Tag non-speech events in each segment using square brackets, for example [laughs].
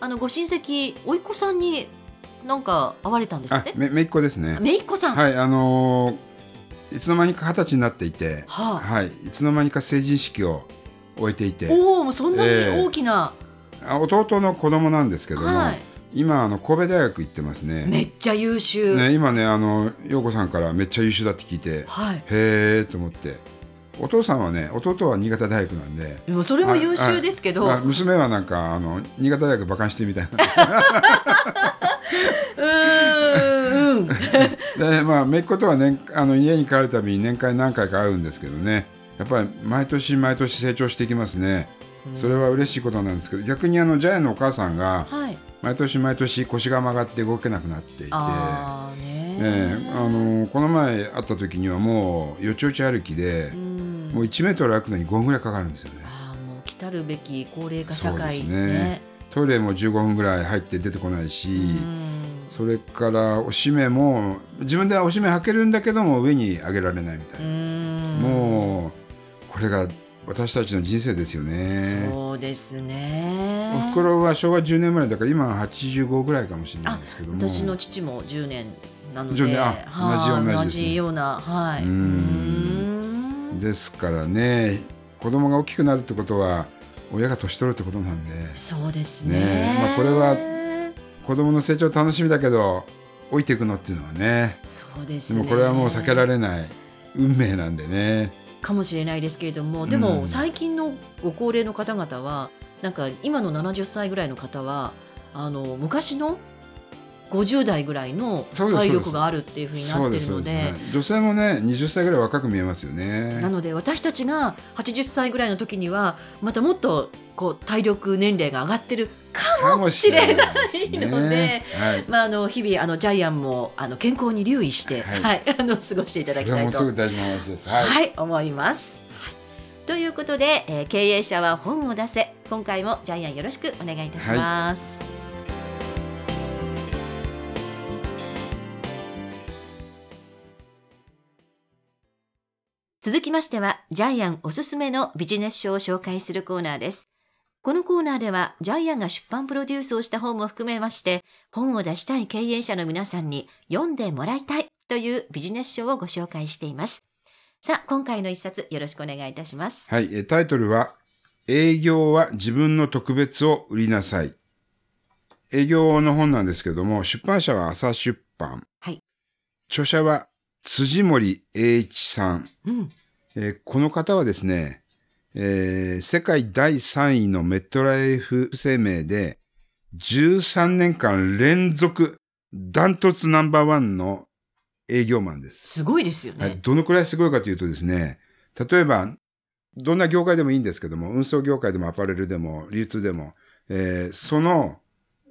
あのご親戚甥っ子さんになんか会われたんですって、あめ、めいっ子ですね。めいっ子さん、はい、あのーいつの間にか二十歳になっていて、はあ。はい、いつの間にか成人式を終えていて、おおもうそんなにええ大きな、あ弟の子供なんですけども、はい。今あの神戸大学行ってますね。めっちゃ優秀、ね、今ね、あの陽子さんからめっちゃ優秀だって聞いて、はい。へえと思って。お父さんはね、弟は新潟大学なんで。でもそれも優秀ですけど、娘はなんかあの新潟大学馬鹿にしてるみたいな。うーん。うん。[laughs] でまあ姪っ子とは年あの家に帰るたびに年間何回か会うんですけどね。やっぱり毎年毎年成長していきますね。それは嬉しいことなんですけど逆にあのジャイアンのお母さんがはい。毎年毎年腰が曲がって動けなくなっていて、ああねえ。えあのこの前会った時にはもうよちよち歩きでう、んもう1メートル歩くのに5分ぐらいかかるんですよね。ああもう来たるべき高齢化社会ね。ね。トイレも15分ぐらい入って出てこないし、うん。それからおしめも自分ではおしめ履けるんだけども上に上げられないみたいうな、ん。もうこれが私たちの人生ですよね。そうですね。おふくろは昭和10年生まれだから今は85ぐらいかもしれないんですけども。私の父も10年なの10で、年あはい同じ同じね。同じような、はい。うんですからね子供が大きくなるってことは親が年取るってことなんで。そうですね。ねまあこれは子供の成長楽しみだけど老いていくのっていうのはね。そうですね。でもこれはもう避けられない。運命なんでね。かもしれないですけれども、でもうん。最近のご高齢の方々は、なんか今の70歳ぐらいの方は、あの昔の50代ぐらいの体力があるっていうふうになってるので。ね女性もね20歳ぐらい若く見えますよね。なので私たちが80歳ぐらいの時にはまたもっとこう体力年齢が上がってるかもしれないので、はい、まあ、あの日々あのジャイアンもあの健康に留意して、ははいいあの過ごしていただきたいと。すぐ大事な話です。は、はいい、思います。はい。ということで、えー経営者は本を出せ。今回もジャイアンよろしくお願いいたします。続きましてはジャイアンおすすめのビジネス書を紹介するコーナーです。このコーナーではジャイアンが出版プロデュースをした本も含めまして本を出したい経営者の皆さんに読んでもらいたいというビジネス書をご紹介しています。さあ、今回の一冊よろしくお願いいたします。はい、えタイトルは営業は自分の特別を売りなさい営業の本なんですけども出版社は朝出版はい。著者は辻森栄一さんうん。えーこの方はですね、えー世界第3位のメットライフ生命で13年間連続ダントツナンバーワンの営業マンです。すごいですよね。はい、どのくらいすごいかというとですね、例えば、どんな業界でもいいんですけども、運送業界でもアパレルでも流通でも、えーその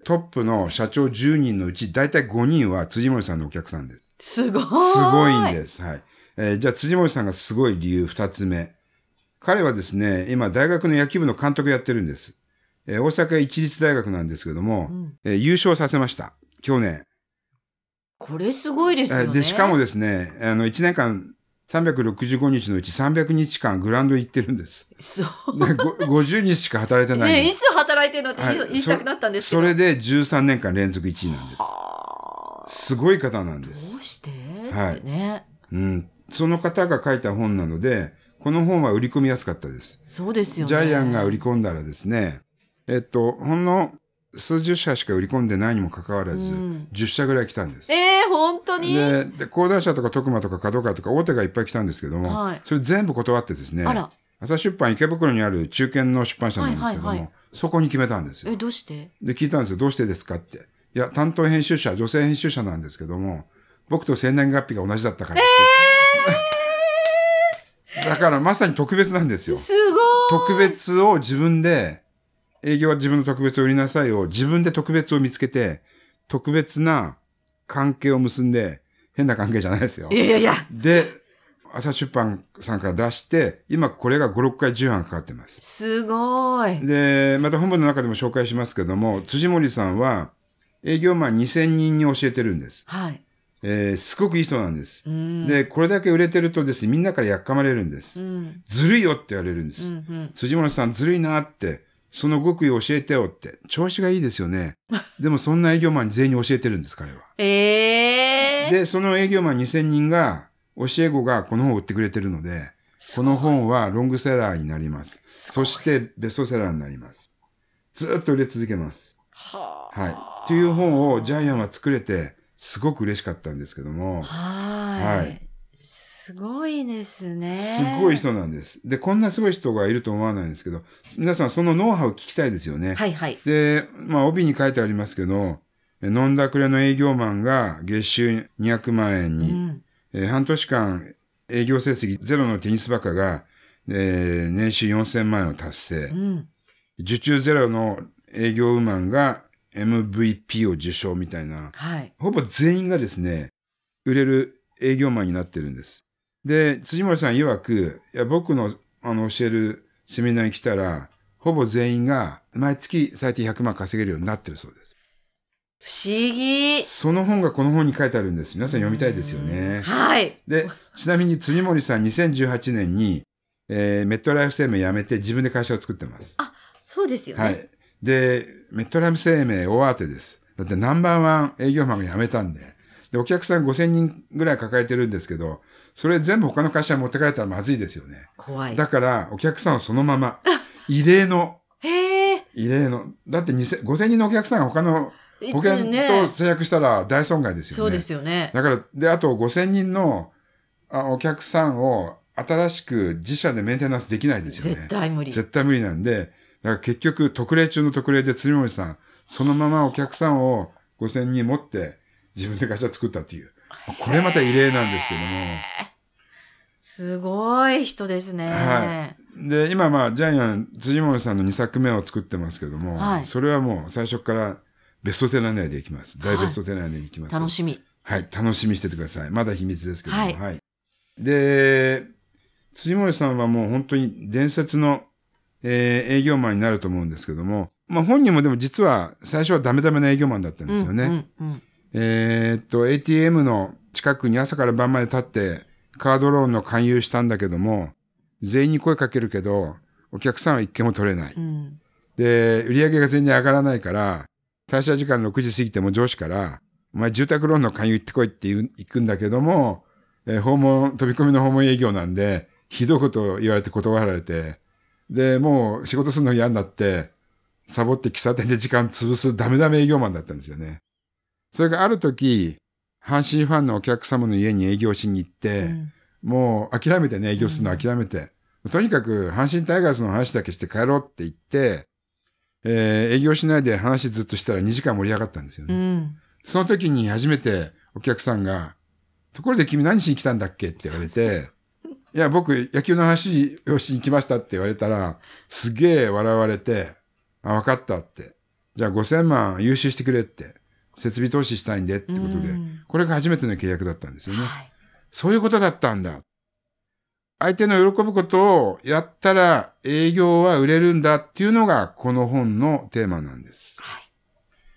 トップの社長10人のうち大体5人は辻森さんのお客さんです。すごい。すごいんです。はい。えーじゃあ、辻森さんがすごい理由二つ目。彼はですね、今、大学の野球部の監督やってるんです。えー大阪一律大学なんですけども、うんえー優勝させました。去年。これすごいですよね。えーで、しかもですね、あの、1年間、365日のうち300日間グラウンド行ってるんです。そう。で、ご50日しか働いてないんね、です。いつ働いてるのってはい言いたくなったんですけど。それで13年間連続1位なんです。すごい方なんです。どうして、はいね。うん。その方が書いた本なので、この本は売り込みやすかったです。そうですよね。ジャイアンが売り込んだらですね、えっと、ほんの数十社しか売り込んでないにもかかわらず、うん10社ぐらい来たんです。えー、本当に？で、で、講談社とか徳間とか角川とか大手がいっぱい来たんですけども、はいそれ全部断ってですね朝出版池袋にある中堅の出版社なんですけども、はいはいはいそこに決めたんですよえ、。どうして？で、聞いたんですよ。どうしてですかって。いや、担当編集者、女性編集者なんですけども、僕と生年月日が同じだったからって。だからまさに特別なんですよ。すごい特別を自分で、営業は自分の特別を売りなさいを自分で特別を見つけて、特別な関係を結んで、変な関係じゃないですよい。やいやいや。で、朝出版さんから出して、今これが5、6回重版かかってます。すごい。で、また本文の中でも紹介しますけども、辻森さんは営業マン2000人に教えてるんです。はい。えーすごくいい人なんです。うん。で、これだけ売れてるとですね、みんなからやっかまれるんです。うん。ずるいよって言われるんです。うん。うん。辻森さんずるいなって、その極意を教えてよって。調子がいいですよね。[laughs] でもそんな営業マン全員に教えてるんです、彼は。ええー。で、その営業マン2000人が、教え子がこの本を売ってくれてるので、この本はロングセラーになります。そしてベストセラーになります。ずっと売れ続けます。はあ。はい。という本をジャイアンは作れて、すごく嬉しかったんですけども、はい。はいすごいですね。すごい人なんです。で、こんなすごい人がいると思わないんですけど、皆さんそのノウハウを聞きたいですよね。はいはい。で、まあ、帯に書いてありますけど、え飲んだくれの営業マンが月収200万円に、うん。えー半年間営業成績ゼロのテニスバカが、えー年収4000万円を達成う。ん。受注ゼロの営業ウーマンが MVP を受賞みたいな、はい。ほぼ全員がですね、売れる営業マンになってるんです。で、辻森さん曰く、いや僕のあの教えるセミナーに来たら、ほぼ全員が毎月最低100万稼げるようになってるそうです。不思議。その本がこの本に書いてあるんです。皆さん読みたいですよね。はい。で、ちなみに辻森さん2018年に、えーメットライフ生命辞めて自分で会社を作ってます。そうですよね。はい。で、メットライフ生命大当てです。だってナンバーワン営業マンが辞めたんで。で、お客さん5000人ぐらい抱えてるんですけど、それ全部他の会社に持ってかれたらまずいですよね。怖い。だから、お客さんをそのまま、異例の。異例の、だって2000 5000人のお客さんが他の保険ねと制約したら大損害ですよね。そうですよね。だから、で、あと5000人のあお客さんを新しく自社でメンテナンスできないですよね。絶対無理。絶対無理なんで、だから結局特例中の特例で鶴森さん、そのままお客さんを5000人持って自分で会社作ったっていう。これまた異例なんですけども。すごい人ですね。はで、今まあ、ジャイアン、辻森さんの2作目を作ってますけども、はいそれはもう最初からベストセラー内でいきます。大ベストセラー内でいきます。楽しみ。はい、楽しみにしててください。まだ秘密ですけども。はいはい。で、辻森さんはもう本当に伝説の、えー営業マンになると思うんですけども、まあ本人もでも実は最初はダメダメな営業マンだったんですよね。うんうんうんえーっと、ATM の近くに朝から晩まで立ってカードローンの勧誘したんだけども、全員に声かけるけど、お客さんは一件も取れない。うんで、売り上げが全然上がらないから、退社時間6時過ぎても上司から、お前住宅ローンの勧誘行ってこいって言う行くんだけども、えー訪問、飛び込みの訪問営業なんで、ひどいことを言われて断られて、で、もう仕事するの嫌になって、サボって喫茶店で時間潰すダメダメ営業マンだったんですよね。それがある時、阪神ファンのお客様の家に営業しに行って、うんもう諦めてね、営業するの諦めて、とにかく阪神タイガースの話だけして帰ろうって言って、えー営業しないで話ずっとしたら2時間盛り上がったんですようね。ん。その時に初めてお客さんが、ところで君何しに来たんだっけ？って言われて、いや、僕野球の話をしに来ましたって言われたら、すげえ笑われて、あ、わかったって。じゃあ5000万優秀してくれって。設備投資したいんでってことでうん、これが初めての契約だったんですよね。はい。そういうことだったんだ。相手の喜ぶことをやったら営業は売れるんだっていうのがこの本のテーマなんです。はい。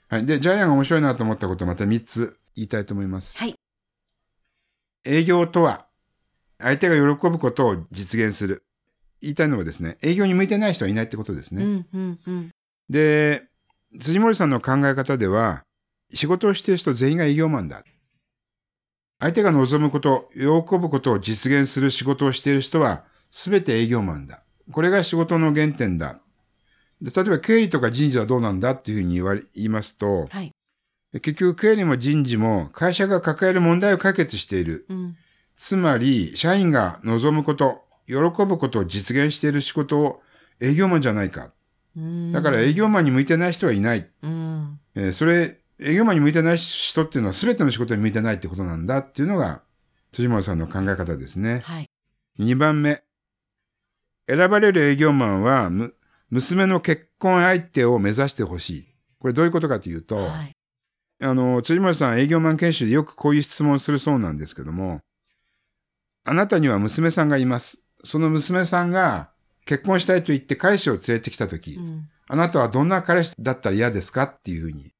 はい。で、ジャイアンが面白いなと思ったことをまた3つ言いたいと思います。はい。営業とは、相手が喜ぶことを実現する。言いたいのはですね、営業に向いてない人はいないってことですね。うんうんうん。で、辻森さんの考え方では、仕事をしている人全員が営業マンだ。相手が望むこと、喜ぶことを実現する仕事をしている人は、すべて営業マンだ。これが仕事の原点だ。で例えば経理とか人事はどうなんだ？っていうふうに言われ、言いますと、はい。結局経理も人事も会社が抱える問題を解決している。うん。つまり、社員が望むこと、喜ぶことを実現している仕事を営業マンじゃないか。うんだから営業マンに向いてない人はいない。うん。えーそれ、営業マンに向いてない人っていうのは全ての仕事に向いてないってことなんだっていうのが、辻森さんの考え方ですね。はい。2番目。選ばれる営業マンは、む娘の結婚相手を目指してほしい。これどういうことかというと、はい。あの、辻森さん営業マン研修でよくこういう質問をするそうなんですけども、あなたには娘さんがいます。その娘さんが結婚したいと言って彼氏を連れてきたとき、うんあなたはどんな彼氏だったら嫌ですかっていうふうに、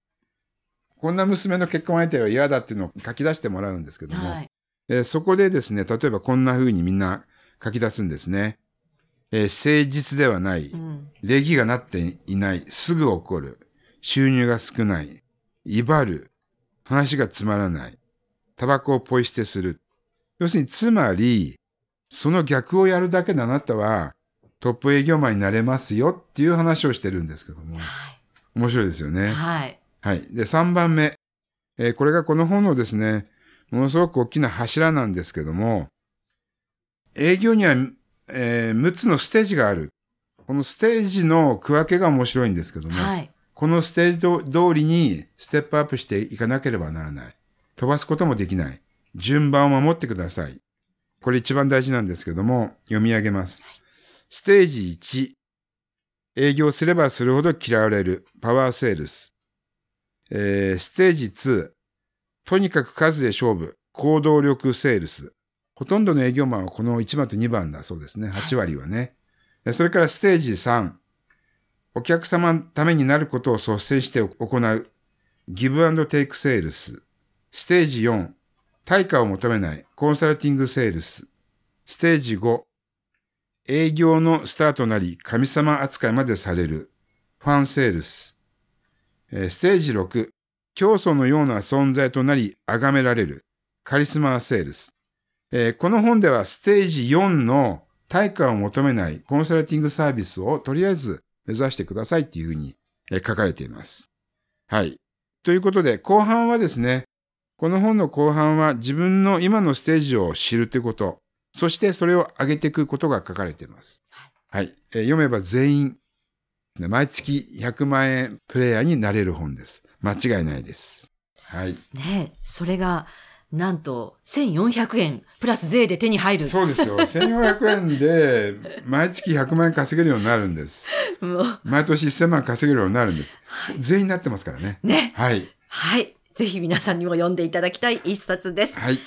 こんな娘の結婚相手は嫌だっていうのを書き出してもらうんですけども、はい。えーそこでですね、例えばこんな風にみんな書き出すんですね。えー誠実ではない、うん礼儀がなっていない、すぐ怒る、収入が少ない、威張る、話がつまらない、タバコをポイ捨てする。要するに、つまり、その逆をやるだけであなたはトップ営業マンになれますよっていう話をしてるんですけども、はい。面白いですよね。はい。はい。で、3番目。えーこれがこの本のですね、ものすごく大きな柱なんですけども、営業には、えー6つのステージがある。このステージの区分けが面白いんですけども、はい。このステージど通りにステップアップしていかなければならない。飛ばすこともできない。順番を守ってください。これ一番大事なんですけども、読み上げます。ステージ1。営業すればするほど嫌われる。パワーセールス。えーステージ2。とにかく数で勝負。行動力セールス。ほとんどの営業マンはこの1番と2番だそうですね。8割はね。でそれからステージ3。お客様のためになることを率先して行う。ギブアンドテイクセールス。ステージ4。対価を求めない。コンサルティングセールス。ステージ5。営業のスタートなり、神様扱いまでされる。ファンセールス。えーステージ6。教祖のような存在となり、崇められる。カリスマセールス。えーこの本ではステージ4の対価を求めないコンサルティングサービスをとりあえず目指してくださいっていうふうにえー書かれています。はい。ということで、後半はですね、この本の後半は自分の今のステージを知るということ、そしてそれを上げていくことが書かれています。はい。えー読めば全員、ね毎月100万円プレイヤーになれる本です。間違いないです。はいねそれが、なんと、1400円、プラス税で手に入る。そうですよ。[laughs] 1400円で毎月100万円稼げるようになるんです。毎年1000万稼げるようになるんです。全員なってますからね。ね。はい。はい。ぜひ皆さんにも読んでいただきたい一冊です。はい。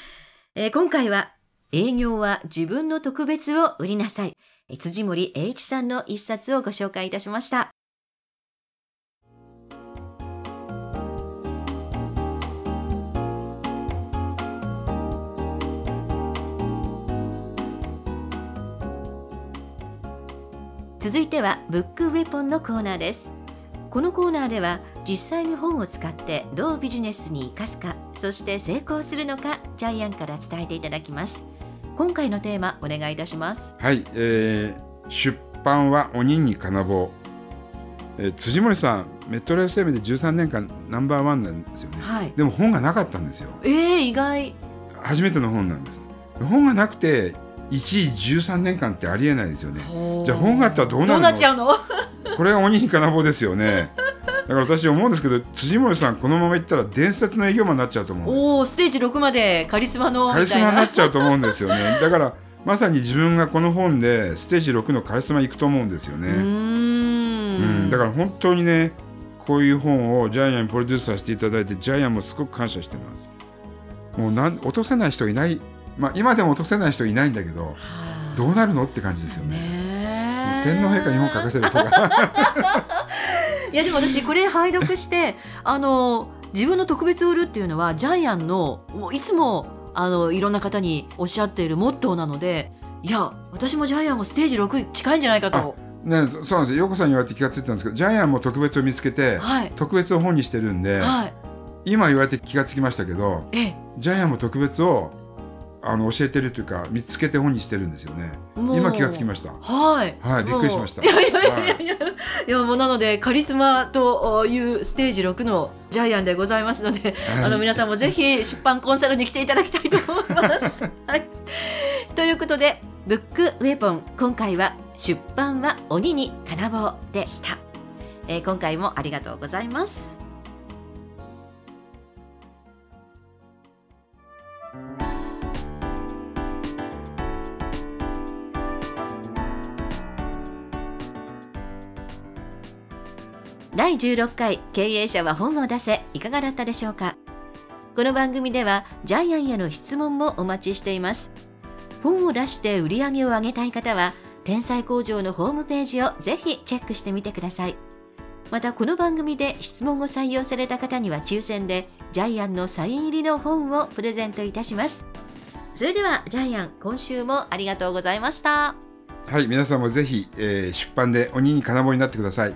えー今回は、営業は自分の特別を売りなさい。辻森栄一さんの一冊をご紹介いたしました。続いてはブックウェポンのコーナーです。このコーナーでは実際に本を使ってどうビジネスに生かすかそして成功するのかジャイアンから伝えていただきます今回のテーマお願いいたしますはい。えー、出版は鬼に金棒。えー辻森さん、メトロ FM で13年間ナンバーワンなんですよね。はいでも本がなかったんですよ。えー、意外初めての本なんです。本がなくて1位13年間ってありえないですよね。じゃあ本があったらどうなるの？どうなっちゃうの？[laughs] これが鬼に金棒ですよね。だから私思うんですけど、辻森さんこのままいったら伝説の営業マンになっちゃうと思うんです。おおステージ6までカリスマのカリスマになっちゃうと思うんですよね。だからまさに自分がこの本でステージ6のカリスマ行くと思うんですよね。うんんだから本当にねこういう本をジャイアンにプロデュースさせていただいてジャイアンもすごく感謝してます。もうなん落とせない人いない、まあ、今でも落とせない人いないんだけどはあどうなるのって感じですよね。天皇陛下に本書かせるとか [laughs] いやでも私これ拝読してあの自分の特別を売るっていうのはジャイアンのもういつもあのいろんな方におっしゃっているモットーなのでいや私もジャイアンもステージ6近いんじゃないかと。ねそそうなんですよ。陽子さんに言われて気がついたんですけどジャイアンも特別を見つけてはい。特別を本にしてるんで、はい。今言われて気がつきましたけどえ。ジャイアンも特別をあの教えてるというか見つけて本にしてるんですよね。今気がつきました。はい。はいびっくりしましたいやいやいやいやいや、いやもうなのでカリスマというステージ6のジャイアンでございますので、はいあの皆さんもぜひ出版コンサルに来ていただきたいと思います。[laughs] はい。ということで、ブックウェポン今回は出版は鬼に金棒でした。えー今回もありがとうございます。第16回経営者は本を出せいかがだったでしょうか？この番組ではジャイアンへの質問もお待ちしています。本を出して売り上げを上げたい方は天才工場のホームページをぜひチェックしてみてください。またこの番組で質問を採用された方には抽選でジャイアンのサイン入りの本をプレゼントいたします。それではジャイアン今週もありがとうございました。はい、皆さんもぜひ、えー出版で鬼に金棒になってください。